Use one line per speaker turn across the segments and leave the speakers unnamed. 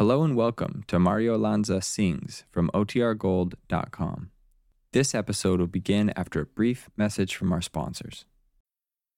Hello and welcome to Mario Lanza Sings from OTRGold.com. This episode will begin after a brief message from our sponsors.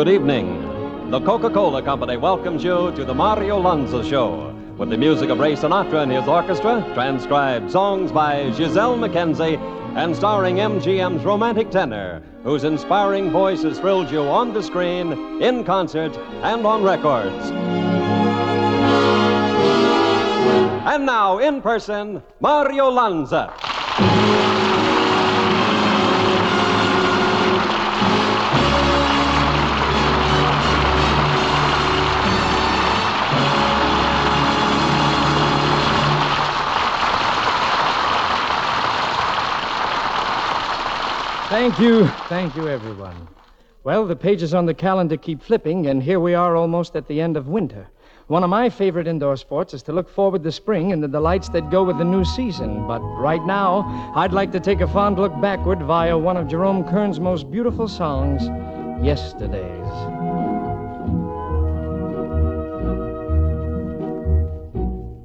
Good evening. The Coca Cola Company welcomes you to the Mario Lanza Show with the music of Ray Sinatra and his orchestra, transcribed songs by Gisele MacKenzie, and starring MGM's romantic tenor, whose inspiring voice has thrilled you on the screen, in concert, and on records. And now, in person, Mario Lanza.
Thank you. Thank you, everyone. Well, the pages on the calendar keep flipping, and here we are almost at the end of winter. One of my favorite indoor sports is to look forward to spring and the delights that go with the new season. But right now, I'd like to take a fond look backward via one of Jerome Kern's most beautiful songs, Yesterdays.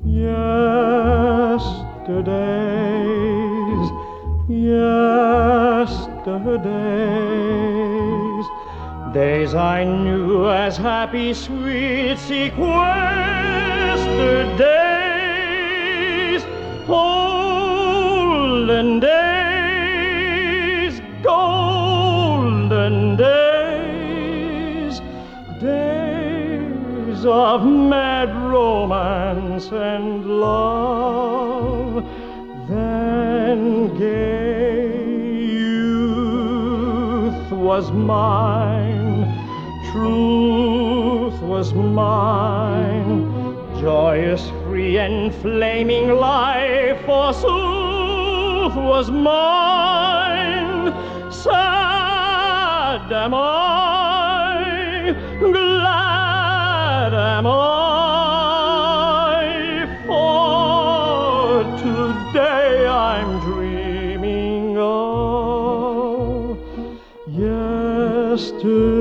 Yesterdays, yesterdays, days I knew as happy, sweet, sequestered days, golden days, golden days, days of mad romance and love. Gay youth was mine, truth was mine, joyous, free, and flaming life, forsooth, was mine. Sad am I, yesterdays.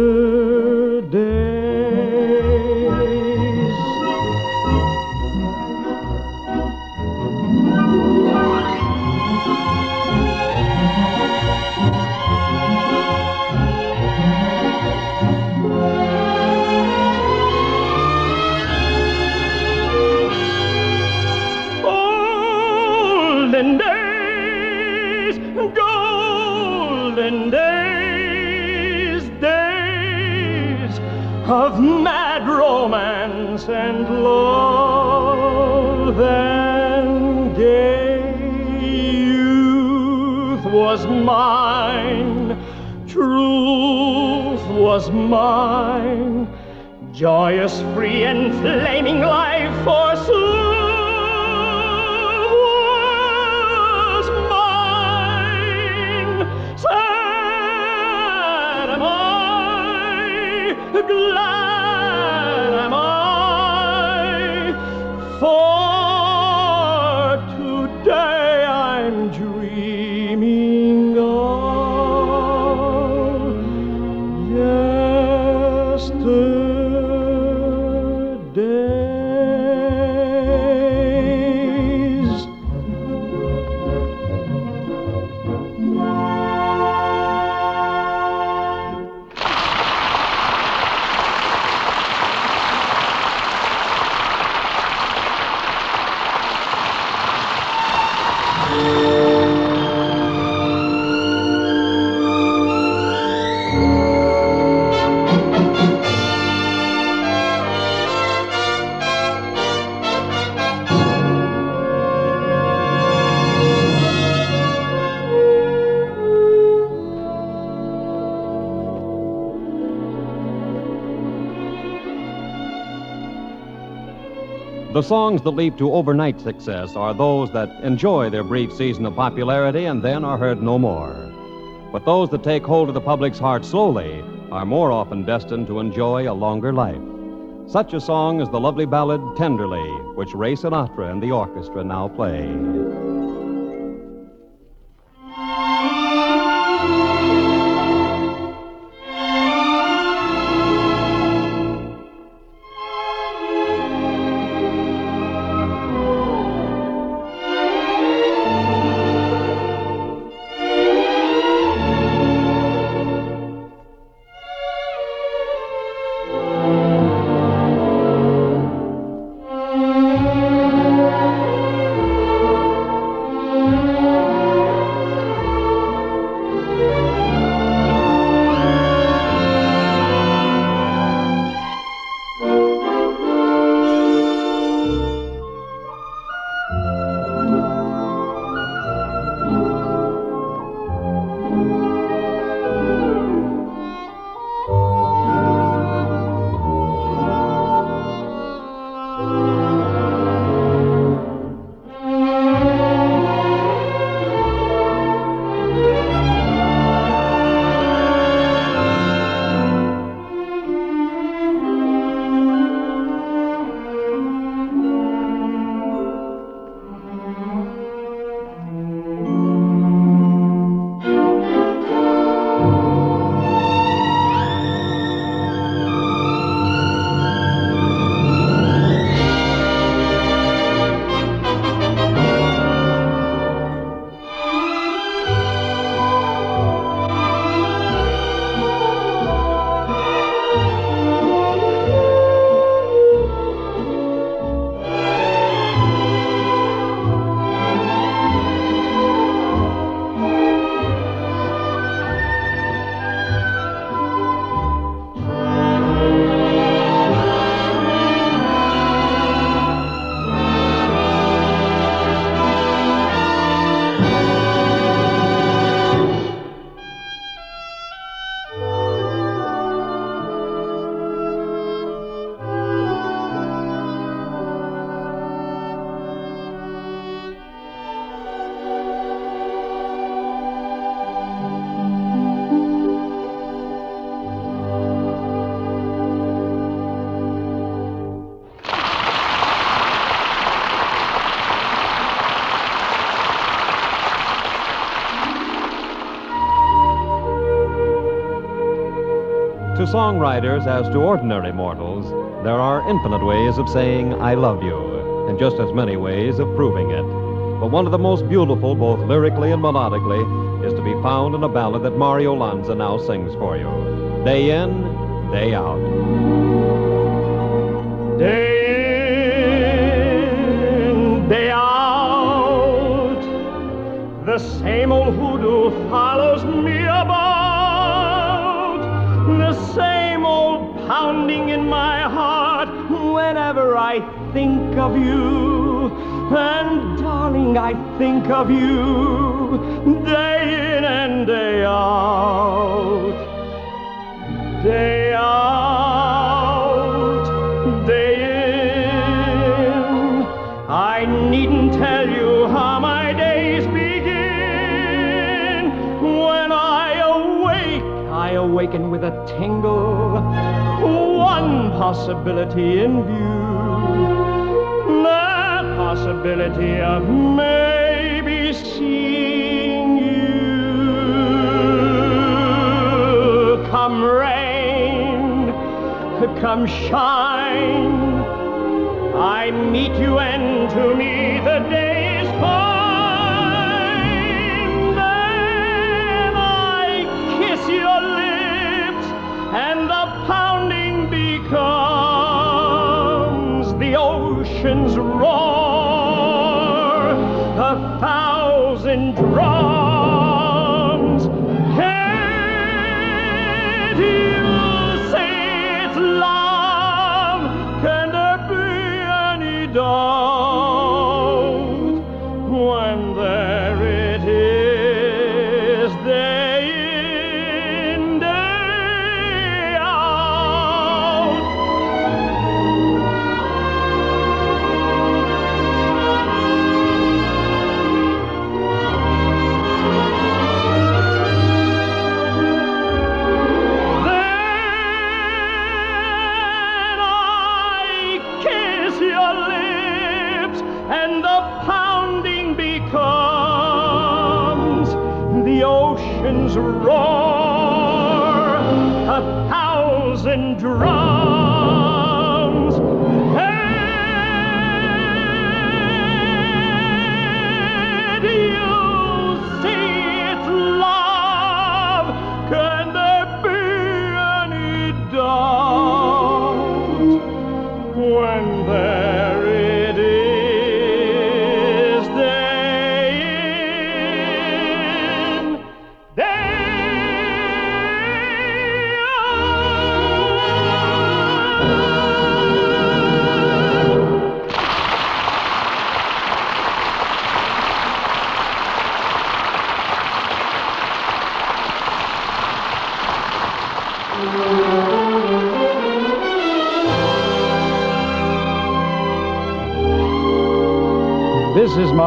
The songs that leap to overnight success are those that enjoy their brief season of popularity and then are heard no more. But those that take hold of the public's heart slowly are more often destined to enjoy a longer life. Such a song as the lovely ballad Tenderly, which Ray Sinatra and the orchestra now play. Songwriters, as to ordinary mortals, there are infinite ways of saying, I love you, and just as many ways of proving it. But one of the most beautiful, both lyrically and melodically, is to be found in a ballad that Mario Lanza now sings for you. Day in, day out.
Day in, day out, the same old hoodoo follows me about. The same old pounding in my heart whenever I think of you. And darling, I think of you day in and day out. Day out, awaken with a tingle. One possibility in view. The possibility of maybe seeing you. Come rain, come shine. I meet you, and to me the day ocean's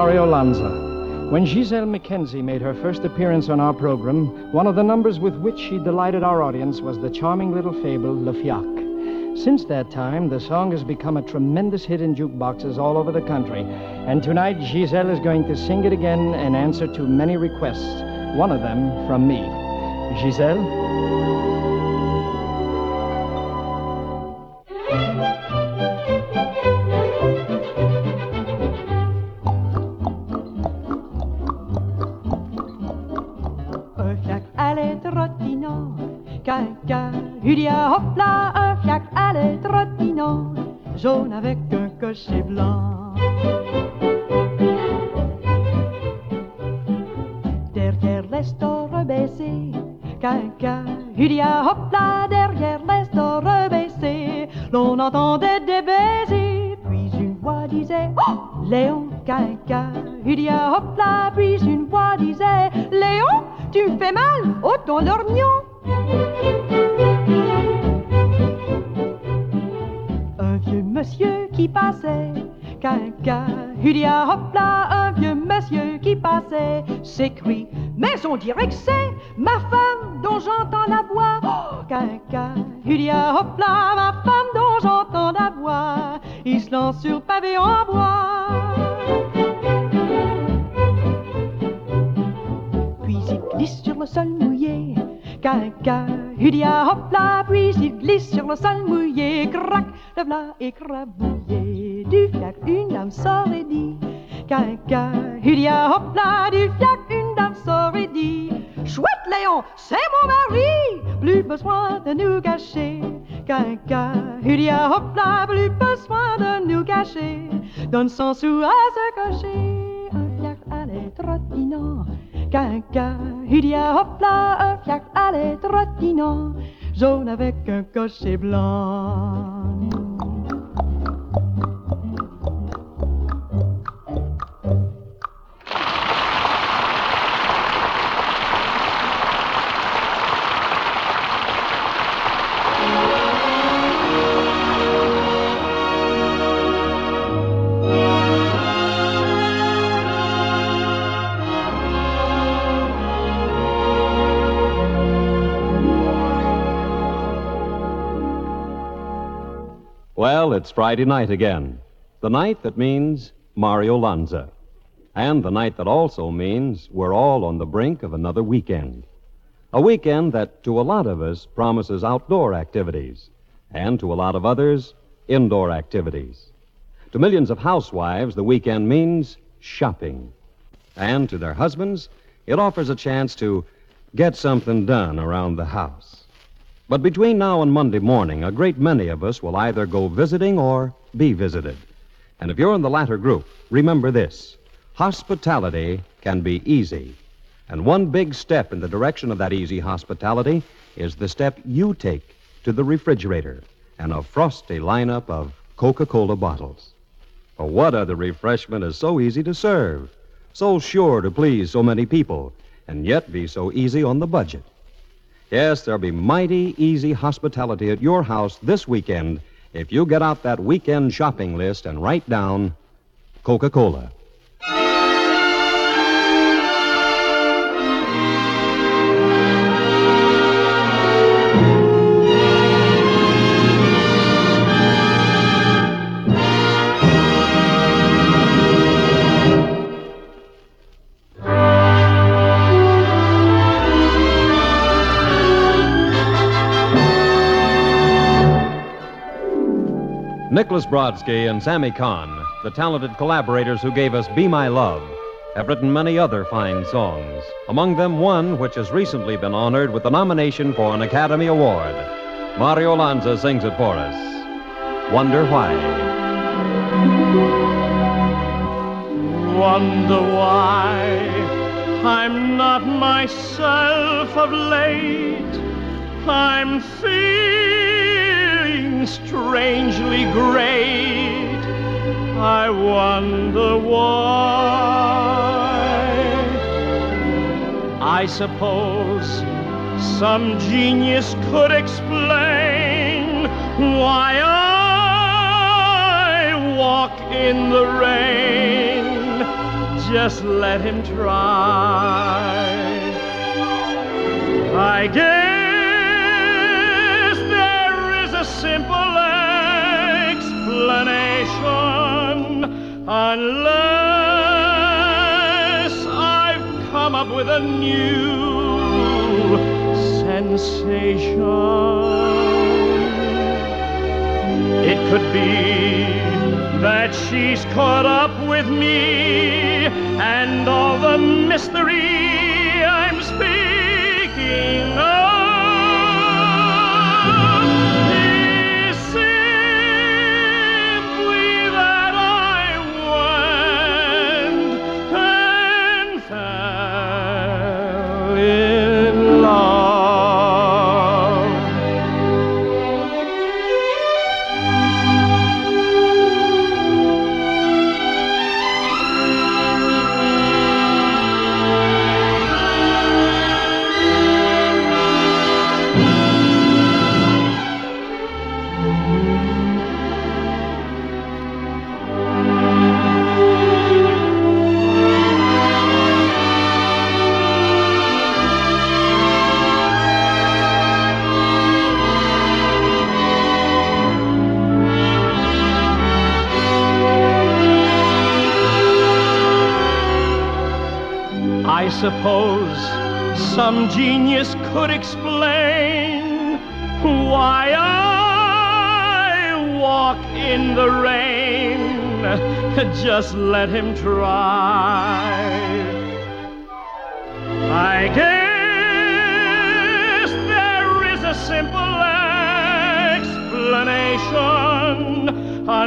Mario Lanza. When Gisele MacKenzie made her first appearance on our program, one of the numbers with which she delighted our audience was the charming little fable, Le Fiacre. Since that time, the song has become a tremendous hit in jukeboxes all over the country. And tonight, Gisele is going to sing it again in answer to many requests, one of them from me.
Gisele? Monsieur qui passait, quinquin, Julia hop là, un vieux monsieur qui passait, s'écrie, mais on dirait que c'est ma femme dont j'entends la voix. Oh, quinquin, Julia hop là, ma femme dont j'entends la voix. Il se lance sur pavé en bois. puis il glisse sur le sol mouillé. Quinquin, Julia, hop là, puis il glisse sur le sol mouillé. Crac, le v'là écrabouillé. Du fiac, une dame sort et dit. Quinquin, Julia, hop là, du fiac, une dame sort et dit. Chouette Léon, c'est mon mari, plus besoin de nous cacher. Quinquin, Julia, hop là, plus besoin de nous cacher. Donne son sou à se cacher. Un fiac allait trottinant. Quinquin, Julia, hop là, un fiac allait trottinant. Jaune avec un cocher blanc.
It's Friday night again. The night that means Mario Lanza. And the night that also means we're all on the brink of another weekend. A weekend that, to a lot of us, promises outdoor activities, and to a lot of others, indoor activities. To millions of housewives, the weekend means shopping. And to their husbands, it offers a chance to get something done around the house. But between now and Monday morning, a great many of us will either go visiting or be visited. And if you're in the latter group, remember this hospitality can be easy. And one big step in the direction of that easy hospitality is the step you take to the refrigerator and a frosty lineup of Coca Cola bottles. For what other refreshment is so easy to serve, so sure to please so many people, and yet be so easy on the budget? Yes, there'll be mighty easy hospitality at your house this weekend if you get out that weekend shopping list and write down Coca Cola. Nicholas Brodszky and Sammy Cahn, the talented collaborators who gave us Be My Love, have written many other fine songs. Among them, one which has recently been honored with a nomination for an Academy Award. Mario Lanza sings it for us. Wonder Why.
Wonder why I'm not myself of late. I'm feeling strangely great. I wonder why. I suppose some genius could explain why I walk in the rain. Just let him try. I guess unless I've come up with a new sensation. It could be that she's caught up with me and all the mystery I'm speaking of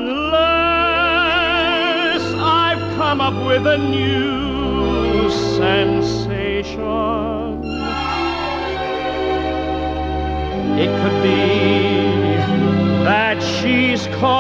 unless I've come up with a new sensation. It could be that she's caught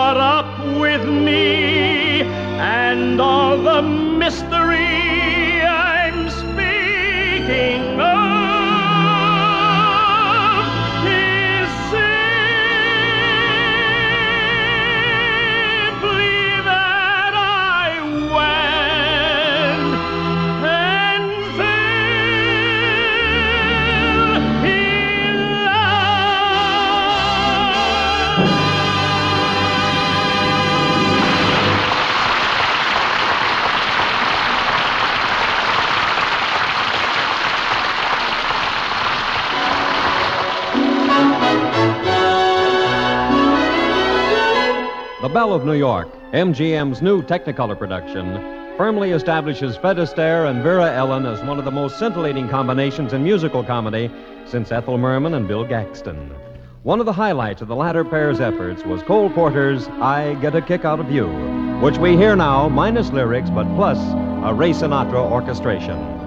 Belle of New York, MGM's new Technicolor production, firmly establishes Fred Astaire and Vera Ellen as one of the most scintillating combinations in musical comedy since Ethel Merman and Bill Gaxton. One of the highlights of the latter pair's efforts was Cole Porter's I Get a Kick Out of You, which we hear now minus lyrics but plus a Ray Sinatra orchestration.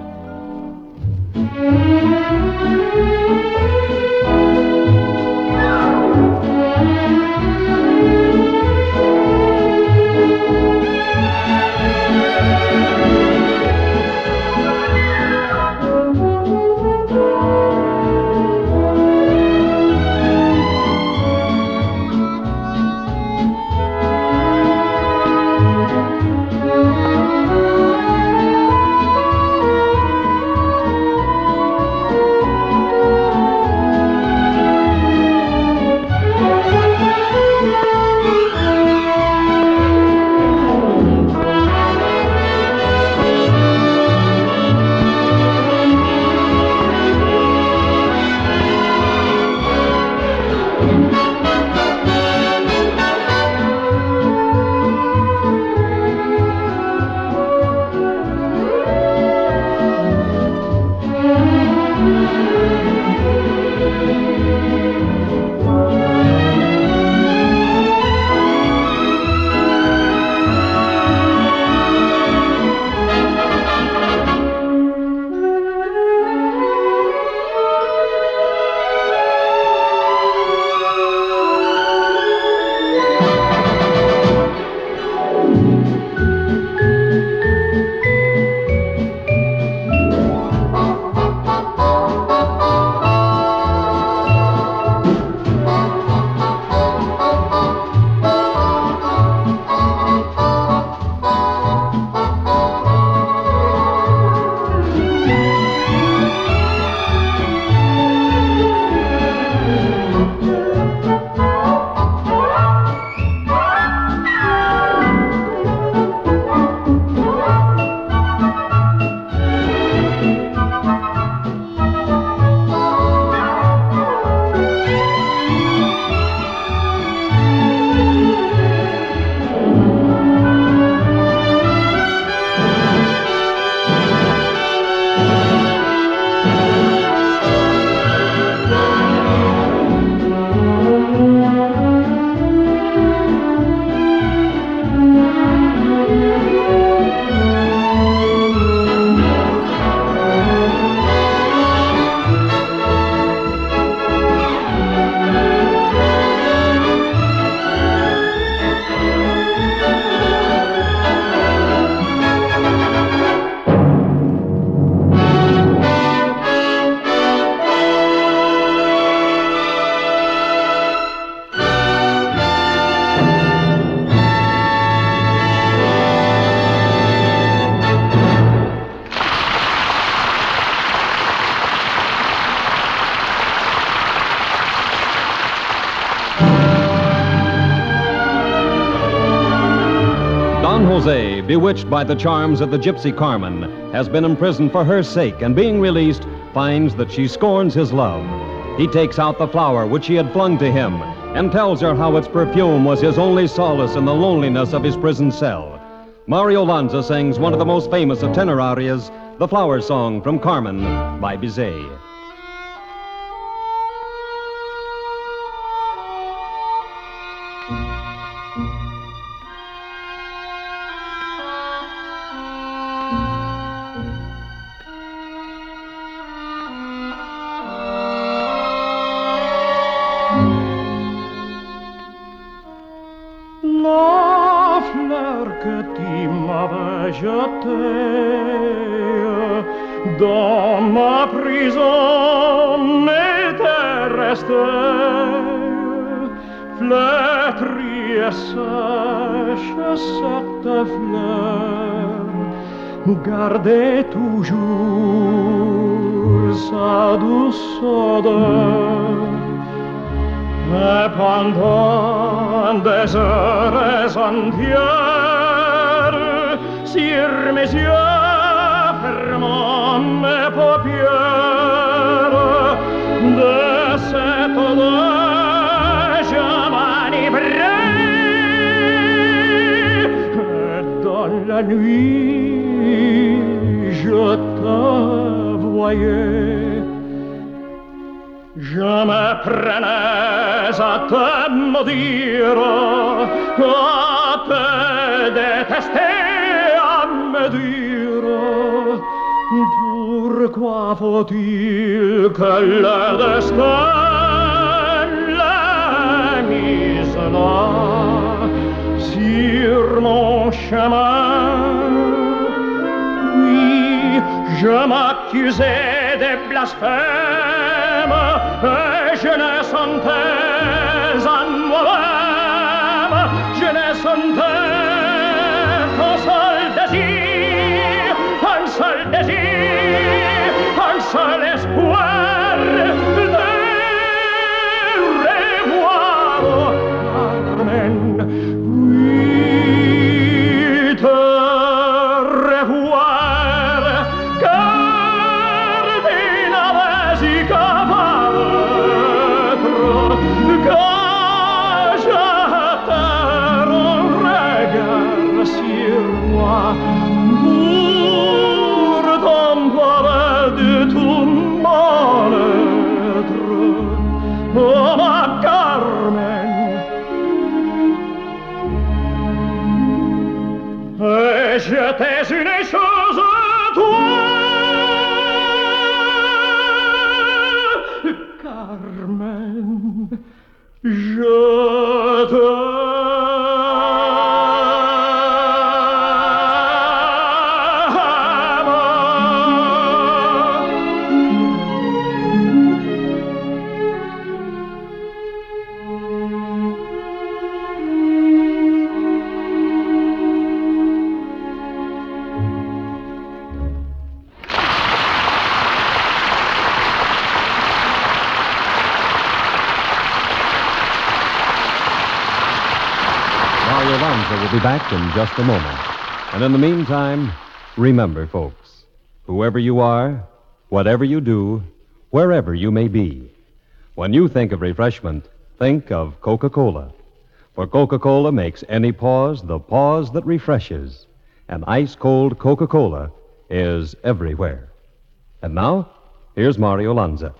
Jose, bewitched by the charms of the gypsy Carmen, has been imprisoned for her sake and being released, finds that she scorns his love. He takes out the flower which she had flung to him and tells her how its perfume was his only solace in the loneliness of his prison cell. Mario Lanza sings one of the most famous of tenor arias, the Flower Song from Carmen by Bizet.
Et sèche cette fleur gardez toujours sa douce odeur et pendant des heures entières, sur mes yeux fermant mes paupières, de cette odeur la nuit, je te voyais. Je me prenais à te maudire, à te détester, à me dire Pourquoi faut-il que le destin mise là sur mon chemin. Oui, je m'accusais des blasphèmes et je ne sentais
in just a moment. And in the meantime, remember, folks, whoever you are, whatever you do, wherever you may be, when you think of refreshment, think of Coca Cola. For Coca Cola makes any pause the pause that refreshes. And ice cold Coca Cola is everywhere. And now, here's Mario Lanza.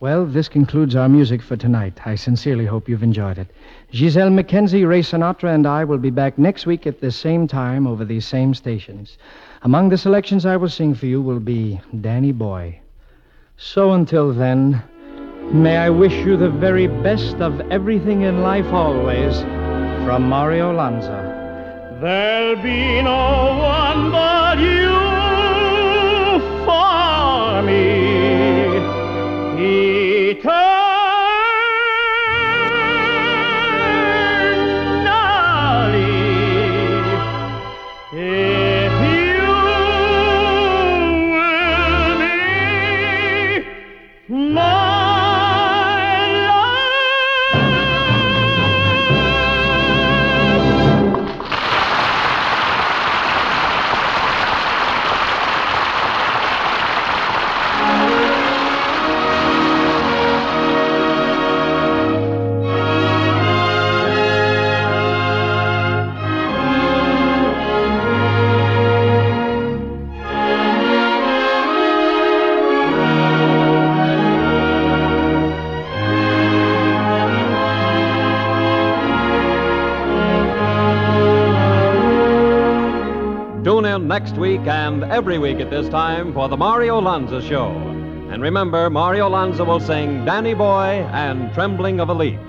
Well, this concludes our music for tonight. I sincerely hope you've enjoyed it. Gisele MacKenzie, Ray Sinatra, and I will be back next week at the same time over these same stations. Among the selections I will sing for you will be Danny Boy. So until then, may I wish you the very best of everything in life always from Mario Lanza.
There'll be no one but you
every week at this time for the Mario Lanza Show. And remember, Mario Lanza will sing Danny Boy and Trembling of a Leaf.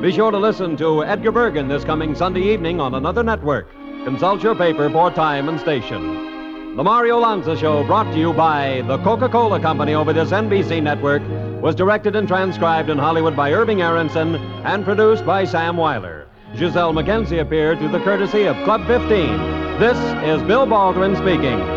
Be sure to listen to Edgar Bergen this coming Sunday evening on another network. Consult your paper for time and station. The Mario Lanza Show, brought to you by the Coca Cola Company over this NBC network, was directed and transcribed in Hollywood by Irving Aronson and produced by Sam Weiler. Gisele MacKenzie appeared through the courtesy of Club 15. This is Bill Baldwin speaking.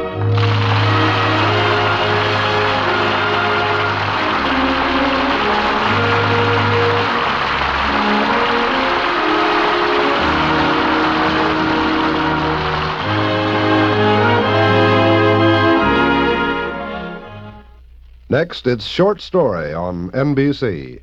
Next, it's Short Story on NBC.